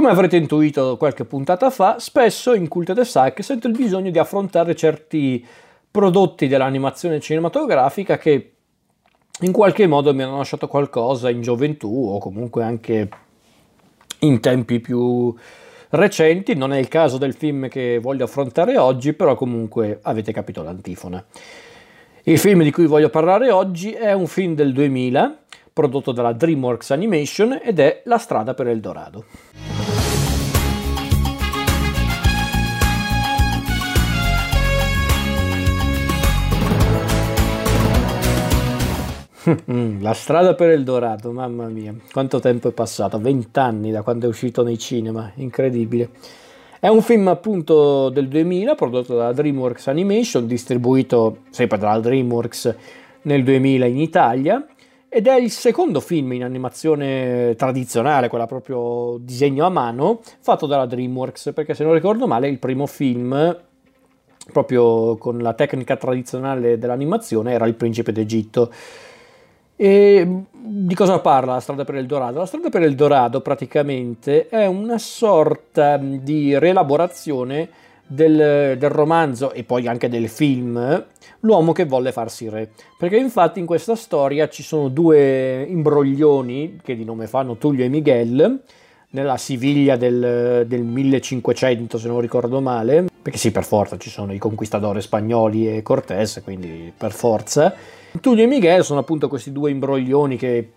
Come avrete intuito qualche puntata fa, spesso in Cult de Sac sento il bisogno di affrontare certi prodotti dell'animazione cinematografica che in qualche modo mi hanno lasciato qualcosa in gioventù o comunque anche in tempi più recenti. Non è il caso del film che voglio affrontare oggi, però comunque avete capito l'antifona. Il film di cui voglio parlare oggi è un film del 2000 prodotto dalla DreamWorks Animation ed è La strada per Eldorado. La strada per Eldorado, mamma mia, quanto tempo è passato, vent'anni da quando è uscito nei cinema, incredibile. È un film appunto del 2000 prodotto dalla DreamWorks Animation, distribuito sempre dalla DreamWorks nel 2000 in Italia ed è il secondo film in animazione tradizionale, quella proprio disegno a mano, fatto dalla DreamWorks, perché se non ricordo male il primo film proprio con la tecnica tradizionale dell'animazione era Il Principe d'Egitto. E di cosa parla la strada per il Dorado? La strada per il Dorado praticamente è una sorta di rielaborazione del, del, romanzo e poi anche del film L'uomo che volle farsi re. Perché infatti in questa storia ci sono due imbroglioni che di nome fanno Tullio e Miguel nella Siviglia del, del 1500 se non ricordo male perché sì per forza ci sono i conquistadori spagnoli e Cortés quindi per forza. Tullio e Miguel sono appunto questi due imbroglioni che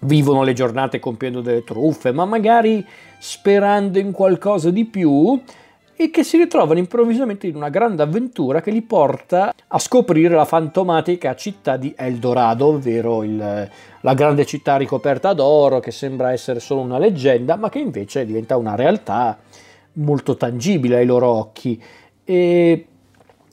vivono le giornate compiendo delle truffe, ma magari sperando in qualcosa di più e che si ritrovano improvvisamente in una grande avventura che li porta a scoprire la fantomatica città di Eldorado, ovvero il, la grande città ricoperta d'oro che sembra essere solo una leggenda, ma che invece diventa una realtà molto tangibile ai loro occhi. E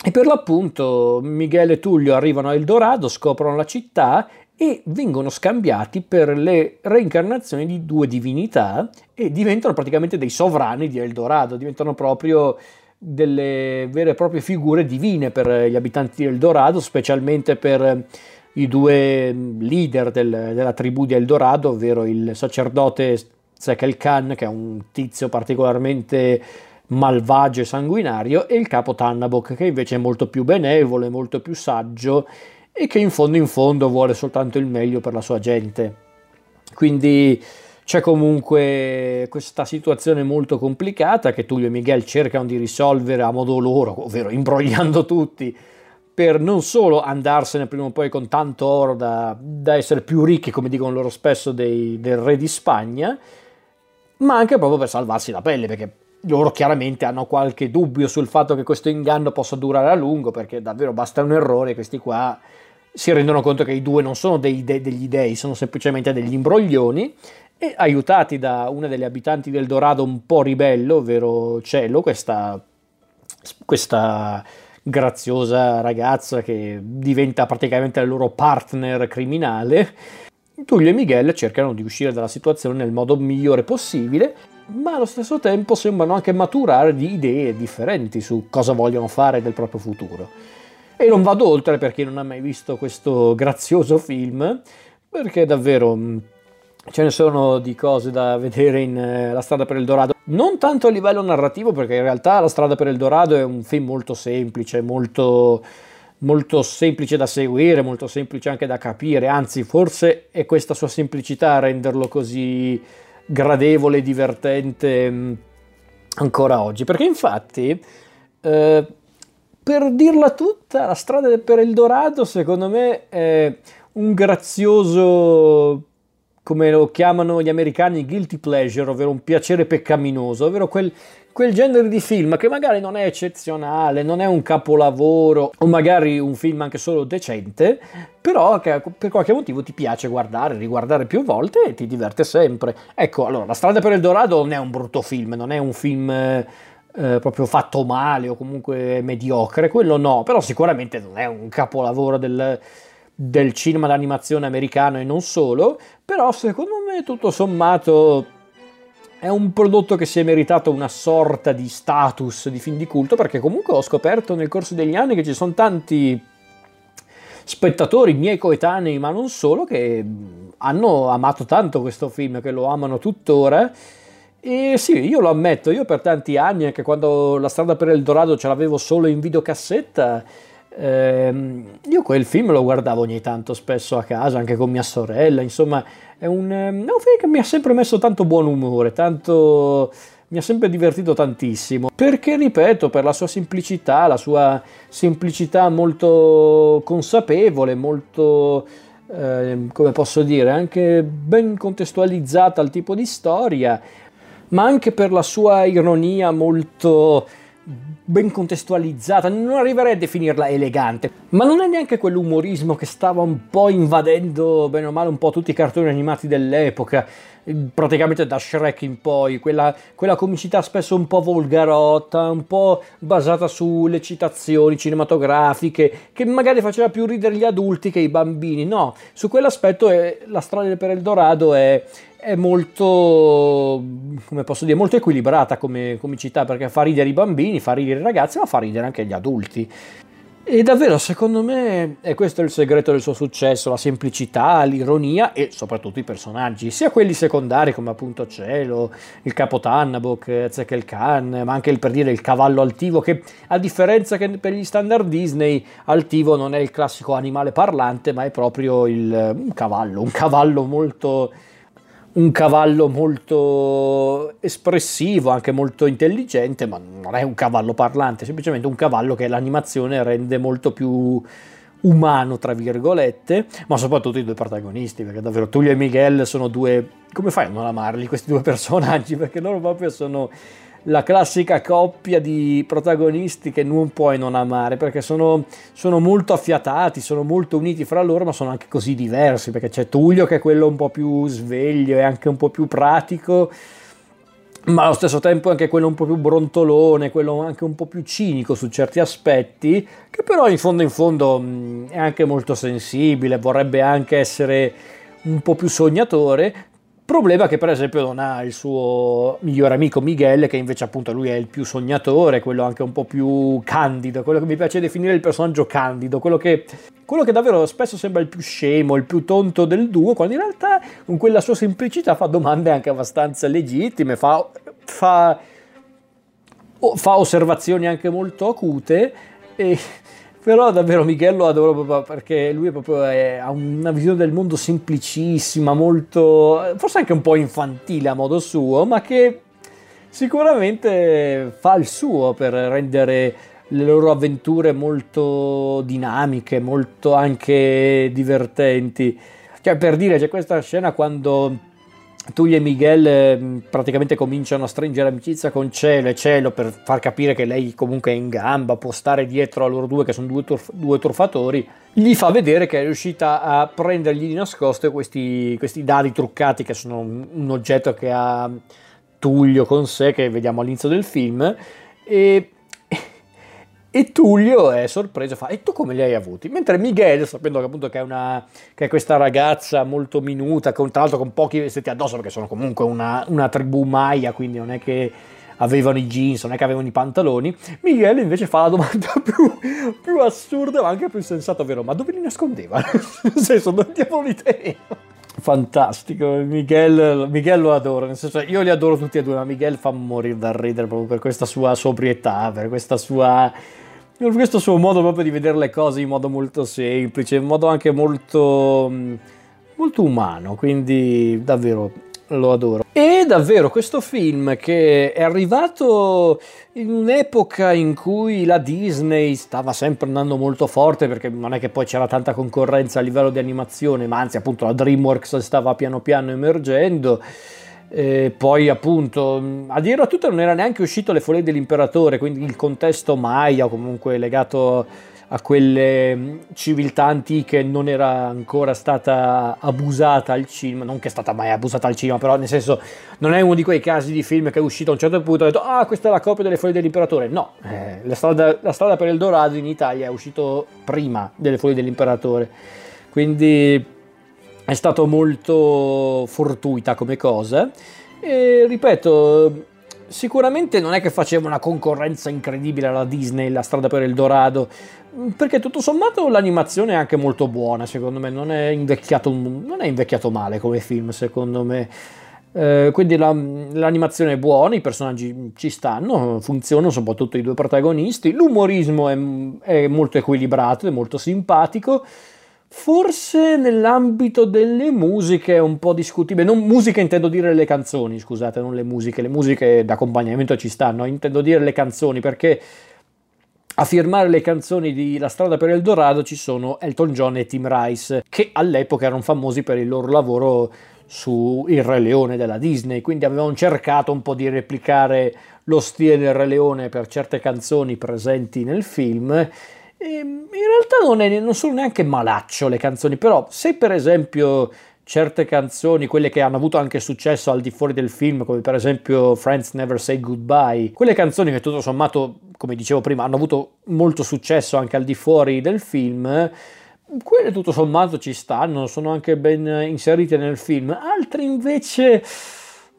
e per l'appunto Miguel e Tullio arrivano a Eldorado, scoprono la città e vengono scambiati per le reincarnazioni di due divinità e diventano praticamente dei sovrani di Eldorado, diventano proprio delle vere e proprie figure divine per gli abitanti di Eldorado, specialmente per i due leader del, della tribù di Eldorado, ovvero il sacerdote Sekel Khan, che è un tizio particolarmente malvagio e sanguinario, e il capo Tannabok, che invece è molto più benevolo, molto più saggio e che in fondo in fondo vuole soltanto il meglio per la sua gente. Quindi c'è comunque questa situazione molto complicata che Tullio e Miguel cercano di risolvere a modo loro, ovvero imbrogliando tutti per non solo andarsene prima o poi con tanto oro da, da essere più ricchi, come dicono loro spesso, dei, del re di Spagna, ma anche proprio per salvarsi la pelle, perché loro chiaramente hanno qualche dubbio sul fatto che questo inganno possa durare a lungo, perché davvero basta un errore, questi qua si rendono conto che i due non sono dei de- degli dei, sono semplicemente degli imbroglioni, e aiutati da una delle abitanti del Dorado un po' ribelle, ovvero Cielo, questa, questa graziosa ragazza che diventa praticamente il loro partner criminale, Tullio e Miguel cercano di uscire dalla situazione nel modo migliore possibile ma allo stesso tempo sembrano anche maturare di idee differenti su cosa vogliono fare del proprio futuro. E non vado oltre per chi non ha mai visto questo grazioso film, perché davvero mm, ce ne sono di cose da vedere in eh, La strada per il Dorado. Non tanto a livello narrativo, perché in realtà La strada per il Dorado è un film molto semplice, molto, molto semplice da seguire, molto semplice anche da capire, anzi forse è questa sua semplicità a renderlo così gradevole, divertente mm, ancora oggi. Perché infatti, eh, per dirla tutta, la strada per il Dorado secondo me è un grazioso, come lo chiamano gli americani, guilty pleasure, ovvero un piacere peccaminoso, ovvero quel quel genere di film che magari non è eccezionale, non è un capolavoro o magari un film anche solo decente, però che per qualche motivo ti piace guardare, riguardare più volte e ti diverte sempre. Ecco, allora, La strada per il Dorado non è un brutto film, non è un film eh, proprio fatto male o comunque mediocre, quello no, però sicuramente non è un capolavoro del del cinema d'animazione americano e non solo, però secondo me tutto sommato è un prodotto che si è meritato una sorta di status di film di culto perché comunque ho scoperto nel corso degli anni che ci sono tanti spettatori miei coetanei ma non solo che hanno amato tanto questo film che lo amano tuttora E sì, io lo ammetto, io per tanti anni, anche quando la strada per Eldorado ce l'avevo solo in videocassetta, ehm, io quel film lo guardavo ogni tanto spesso a casa, anche con mia sorella, insomma, è un, è un film che mi ha sempre messo tanto buon umore, tanto mi ha sempre divertito tantissimo. Perché ripeto per la sua semplicità la sua semplicità molto consapevole molto eh, come posso dire anche ben contestualizzata al tipo di storia ma anche per la sua ironia molto ben contestualizzata, non arriverei a definirla elegante, ma non è neanche quell'umorismo che stava un po' invadendo bene o male un po' tutti i cartoni animati dell'epoca, praticamente da Shrek in poi, quella, quella comicità spesso un po' volgarotta, un po' basata sulle citazioni cinematografiche, che magari faceva più ridere gli adulti che i bambini, no, su quell'aspetto è, la storia per Eldorado è, è molto, come posso dire, molto equilibrata come comicità perché fa ridere i bambini, fa ridere i ragazzi, ma fa ridere anche gli adulti. E davvero, secondo me, è questo il segreto del suo successo, la semplicità, l'ironia e soprattutto i personaggi, sia quelli secondari come appunto Cielo, il capo Tannabok, Zekel Khan, ma anche il, per dire il cavallo altivo, che a differenza che per gli standard Disney, altivo non è il classico animale parlante, ma è proprio il, un cavallo, un cavallo molto un cavallo molto espressivo, anche molto intelligente, ma non è un cavallo parlante, è semplicemente un cavallo che l'animazione rende molto più umano, tra virgolette, ma soprattutto i due protagonisti, perché davvero Tullio e Miguel sono due... come fai a non amarli questi due personaggi? Perché loro proprio sono la classica coppia di protagonisti che non puoi non amare perché sono, sono, molto affiatati, sono molto uniti fra loro, ma sono anche così diversi perché c'è Tullio che è quello un po' più sveglio e anche un po' più pratico, ma allo stesso tempo anche quello un po' più brontolone, quello anche un po' più cinico su certi aspetti, che però in fondo in fondo è anche molto sensibile, vorrebbe anche essere un po' più sognatore, Problema che per esempio non ha il suo migliore amico Miguel, che invece appunto lui è il più sognatore, quello anche un po' più candido, quello che mi piace definire il personaggio candido, quello che, quello che davvero spesso sembra il più scemo, il più tonto del duo, quando in realtà con quella sua semplicità fa domande anche abbastanza legittime, fa, fa, fa osservazioni anche molto acute e però davvero Miguel lo adoro proprio perché lui proprio è, ha una visione del mondo semplicissima, molto, forse anche un po' infantile a modo suo, ma che sicuramente fa il suo per rendere le loro avventure molto dinamiche, molto anche divertenti. Cioè, per dire, c'è questa scena quando Tullio e Miguel eh, praticamente cominciano a stringere amicizia con Cielo e Cielo per far capire che lei comunque è in gamba, può stare dietro a loro due che sono due, turf- due truffatori, gli fa vedere che è riuscita a prendergli di nascosto questi, questi dadi truccati che sono un, oggetto che ha Tullio con sé, che vediamo all'inizio del film, e e Tullio è sorpreso e fa: E tu come li hai avuti? Mentre Miguel, sapendo che appunto che è, una, che è questa ragazza molto minuta, con, tra l'altro con pochi vestiti addosso, perché sono comunque una, una tribù Maya, quindi non è che avevano i jeans, non è che avevano i pantaloni. Miguel invece fa la domanda più, più assurda, ma anche più sensata, ovvero: Ma dove li nascondeva? Nel senso, dove diavolo li teneva? Fantastico, Miguel, Miguel, lo adoro, nel senso io li adoro tutti e due, ma Miguel fa morire dal ridere proprio per questa sua sobrietà, per questa sua questo suo modo proprio di vedere le cose in modo molto semplice, in modo anche molto, mm, molto umano, quindi davvero lo adoro. E davvero questo film che è arrivato in un'epoca in cui la Disney stava sempre andando molto forte perché non è che poi c'era tanta concorrenza a livello di animazione, ma anzi appunto la DreamWorks stava piano piano emergendo e poi appunto a dire a tutto non era neanche uscito le folie dell'imperatore quindi il contesto Maya comunque legato a quelle civiltà antiche non era ancora stata abusata al cinema. Non che è stata mai abusata al cinema però nel senso non è uno di quei casi di film che è uscito a un certo punto e ha detto ah questa è la copia delle folie dell'imperatore no eh, la, strada, la strada per il Dorado in Italia è uscito prima delle folie dell'imperatore. Quindi è stato molto fortuita come cosa e ripeto sicuramente non è che faceva una concorrenza incredibile alla Disney la strada per il Dorado perché tutto sommato l'animazione è anche molto buona secondo me non è invecchiato, non è invecchiato male come film secondo me Eh, quindi la, l'animazione è buona, i personaggi ci stanno, funzionano, soprattutto i due protagonisti. L'umorismo è, è molto equilibrato, è molto simpatico. Forse nell'ambito delle musiche è un po' discutibile, non musiche intendo dire le canzoni, scusate, non le musiche, le musiche d'accompagnamento ci stanno, intendo dire le canzoni perché a firmare le canzoni di La strada per Eldorado ci sono Elton John e Tim Rice, che all'epoca erano famosi per il loro lavoro su Il Re Leone della Disney, quindi avevano cercato un po' di replicare lo stile del Re Leone per certe canzoni presenti nel film e ehm, in realtà non, è, non sono neanche malaccio le canzoni, però se per esempio certe canzoni, quelle che hanno avuto anche successo al di fuori del film, come per esempio Friends Never Say Goodbye, quelle canzoni che tutto sommato, come dicevo prima, hanno avuto molto successo anche al di fuori del film, quelle tutto sommato ci stanno, sono anche ben inserite nel film, altre invece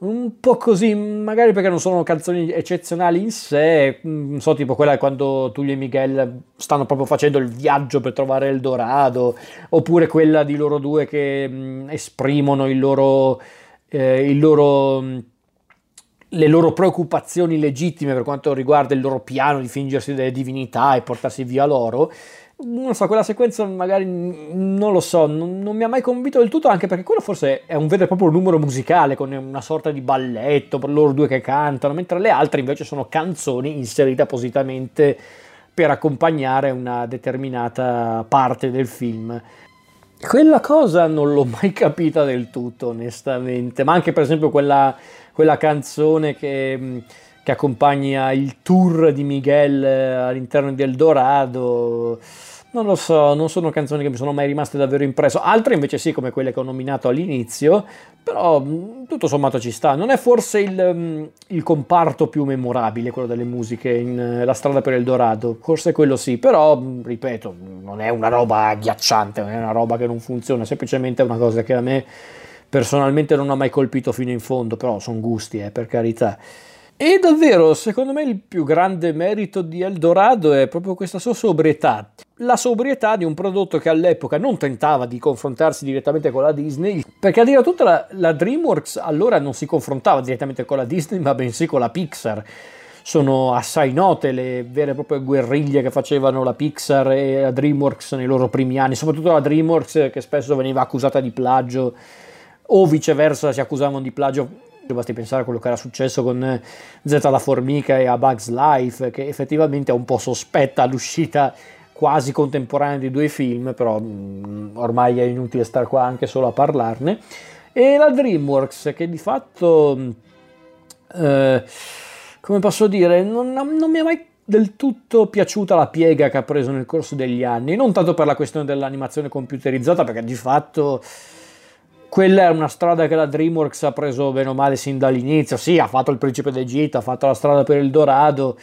un po' così, magari perché non sono canzoni eccezionali in sé, non so, tipo quella quando Tullio e Miguel stanno proprio facendo il viaggio per trovare il Dorado, oppure quella di loro due che mh, esprimono il loro, eh, il loro, mh, le loro preoccupazioni legittime per quanto riguarda il loro piano di fingersi delle divinità e portarsi via loro non so, quella sequenza magari non lo so, non, non, mi ha mai convinto del tutto, anche perché quello forse è un vero e proprio numero musicale con una sorta di balletto per loro due che cantano, mentre le altre invece sono canzoni inserite appositamente per accompagnare una determinata parte del film. Quella cosa non l'ho mai capita del tutto, onestamente, ma anche per esempio quella, quella canzone che che accompagna il tour di Miguel all'interno di Eldorado non lo so, non sono canzoni che mi sono mai rimaste davvero impresso. Altre invece sì, come quelle che ho nominato all'inizio, però mm, tutto sommato ci sta. Non è forse il, mm, il comparto più memorabile, quello delle musiche in eh, La strada per Eldorado, forse quello sì, però mm, ripeto, non è una roba agghiacciante, non è una roba che non funziona, semplicemente è una cosa che a me personalmente non ha mai colpito fino in fondo, però sono gusti, eh, per carità. E davvero, secondo me il più grande merito di Eldorado è proprio questa sua sobrietà. La sobrietà di un prodotto che all'epoca non tentava di confrontarsi direttamente con la Disney, perché a dire tutta la, la DreamWorks allora non si confrontava direttamente con la Disney, ma bensì con la Pixar sono assai note le vere e proprie guerriglie che facevano la Pixar e la DreamWorks nei loro primi anni, soprattutto la DreamWorks che spesso veniva accusata di plagio o viceversa si accusavano di plagio Basti pensare a quello che era successo con eh, Z la formica e a Bugs Life, che effettivamente è un po' sospetta l'uscita quasi contemporanea di due film, però mh, mm, ormai è inutile stare qua anche solo a parlarne. E la DreamWorks, che di fatto, mm, eh, come posso dire, non, non mi è mai del tutto piaciuta la piega che ha preso nel corso degli anni, non tanto per la questione dell'animazione computerizzata, perché di fatto quella è una strada che la DreamWorks ha preso bene o male sin dall'inizio. Sì, ha fatto il Principe d'Egitto, ha fatto la strada per il Dorado,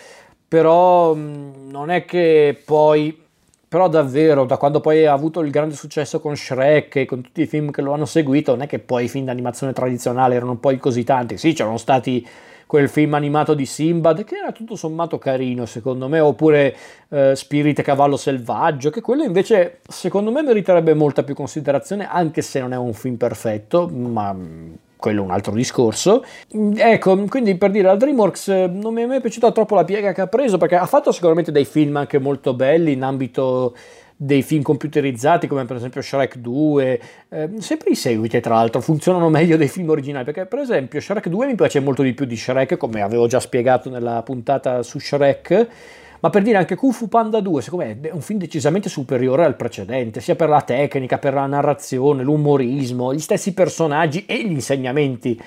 però mh, non è che poi però davvero da quando poi ha avuto il grande successo con Shrek e con tutti i film che lo hanno seguito non è che poi i film d'animazione tradizionale erano poi così tanti sì c'erano stati quel film animato di Simbad che era tutto sommato carino secondo me, oppure eh, Spirit e Cavallo Selvaggio, che quello invece secondo me meriterebbe molta più considerazione, anche se non è un film perfetto, ma mm, quello è un altro discorso. Ecco, quindi per dire, la DreamWorks eh, non mi è mai piaciuta troppo la piega che ha preso, perché ha fatto sicuramente dei film anche molto belli in ambito dei film computerizzati come per esempio Shrek 2, eh, sempre i seguiti tra l'altro funzionano meglio dei film originali perché per esempio Shrek 2 mi piace molto di più di Shrek come avevo già spiegato nella puntata su Shrek ma per dire anche Kung Fu Panda 2 secondo me è un film decisamente superiore al precedente sia per la tecnica, per la narrazione, l'umorismo, gli stessi personaggi e gli insegnamenti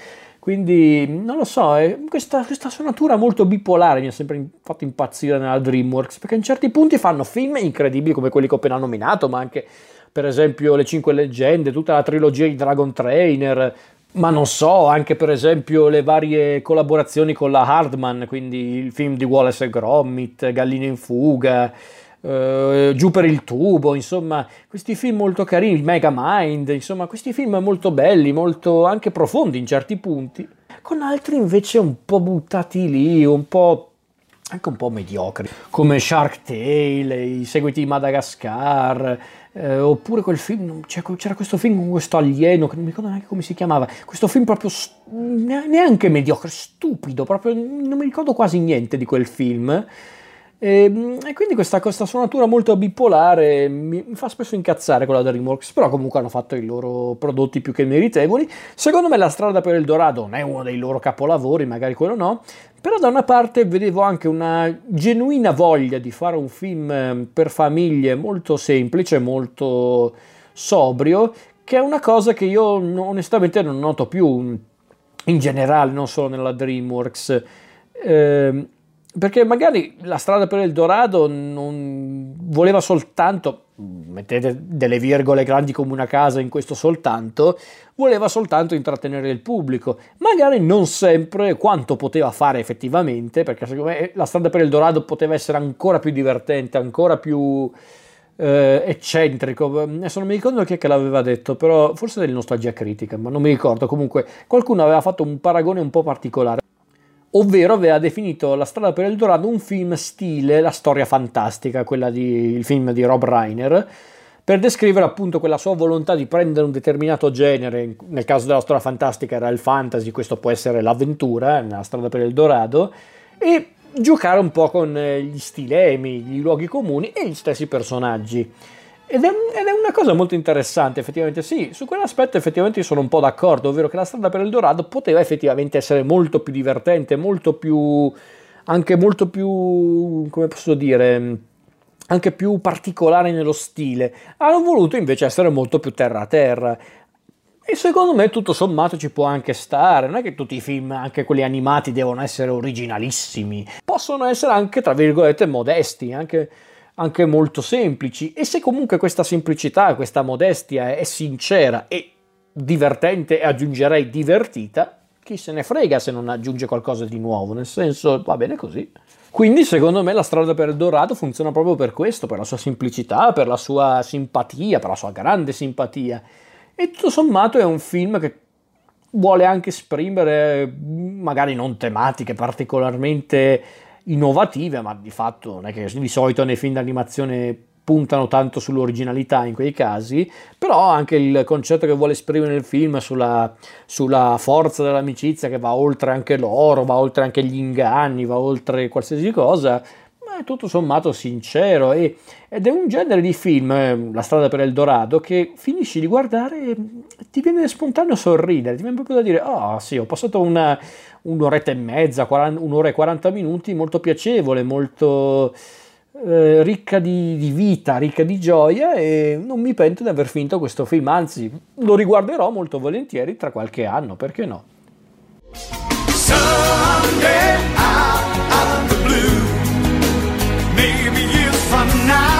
quindi non lo so, questa, questa suonatura molto bipolare mi ha sempre fatto impazzire nella DreamWorks, perché in certi punti fanno film incredibili come quelli che ho appena nominato, ma anche per esempio Le Cinque Leggende, tutta la trilogia di Dragon Trainer, ma non so, anche per esempio le varie collaborazioni con la Hardman, quindi il film di Wallace e Gromit, Galline in fuga, Uh, giù per il tubo, insomma, questi film molto carini, Megamind, insomma, questi film molto belli, molto anche profondi in certi punti, con altri invece un po' buttati lì, un po' anche un po' mediocri, come Shark Tale, i seguiti di Madagascar, eh, oppure quel film, c'era questo film con questo alieno, che non mi ricordo neanche come si chiamava, questo film proprio neanche mediocre, stupido, proprio non mi ricordo quasi niente di quel film. E, ehm, e, quindi questa, questa, suonatura molto bipolare mi, mi, fa spesso incazzare con la DreamWorks, però comunque hanno fatto i loro prodotti più che meritevoli. Secondo me La strada per il Dorado non è uno dei loro capolavori, magari quello no, però da una parte vedevo anche una genuina voglia di fare un film ehm, per famiglie molto semplice, molto sobrio, che è una cosa che io onestamente non noto più in generale, non solo nella DreamWorks. Eh, perché magari la strada per il Dorado non voleva soltanto, mettete delle virgole grandi come una casa in questo soltanto, voleva soltanto intrattenere il pubblico, magari non sempre quanto poteva fare effettivamente, perché secondo me la strada per il Dorado poteva essere ancora più divertente, ancora più eh, eccentrico. Adesso non mi ricordo chi è che l'aveva detto, però forse del nostalgia critica, ma non mi ricordo. Comunque qualcuno aveva fatto un paragone un po' particolare ovvero aveva definito La strada per il Dorado un film stile La storia fantastica, quella di, il film di Rob Reiner, per descrivere appunto quella sua volontà di prendere un determinato genere, nel caso della storia fantastica era il fantasy, questo può essere l'avventura, nella strada per il Dorado, e giocare un po' con eh, gli stilemi, gli luoghi comuni e gli stessi personaggi. Ed è, ed è, una cosa molto interessante, effettivamente. Sì, su quell'aspetto effettivamente sono un po' d'accordo, ovvero che la strada per il Dorado poteva effettivamente essere molto più divertente, molto più. anche molto più. come posso dire. anche più particolare nello stile. Hanno voluto invece essere molto più terra a terra. E secondo me tutto sommato ci può anche stare, non è che tutti i film, anche quelli animati, devono essere originalissimi, possono essere anche, tra virgolette, modesti, anche anche molto semplici e se comunque questa semplicità, questa modestia è sincera e divertente e aggiungerei divertita, chi se ne frega se non aggiunge qualcosa di nuovo, nel senso va bene così. Quindi secondo me la strada per il Dorado funziona proprio per questo, per la sua semplicità, per la sua simpatia, per la sua grande simpatia. E tutto sommato è un film che vuole anche esprimere magari non tematiche particolarmente innovative, ma di fatto non è che di solito nei film d'animazione puntano tanto sull'originalità in quei casi, però anche il concetto che vuole esprimere nel film sulla, sulla forza dell'amicizia che va oltre anche l'oro, va oltre anche gli inganni, va oltre qualsiasi cosa, è tutto sommato sincero e, ed è un genere di film, eh, La strada per Eldorado, che finisci di guardare e ti viene spontaneo sorridere, ti viene proprio da dire, oh, sì, ho passato una, un'oretta e mezza, 40, un'ora e 40 minuti molto piacevole, molto eh, ricca di, di, vita, ricca di gioia e non mi pento di aver finito questo film, anzi lo riguarderò molto volentieri tra qualche anno, perché no? Someday night.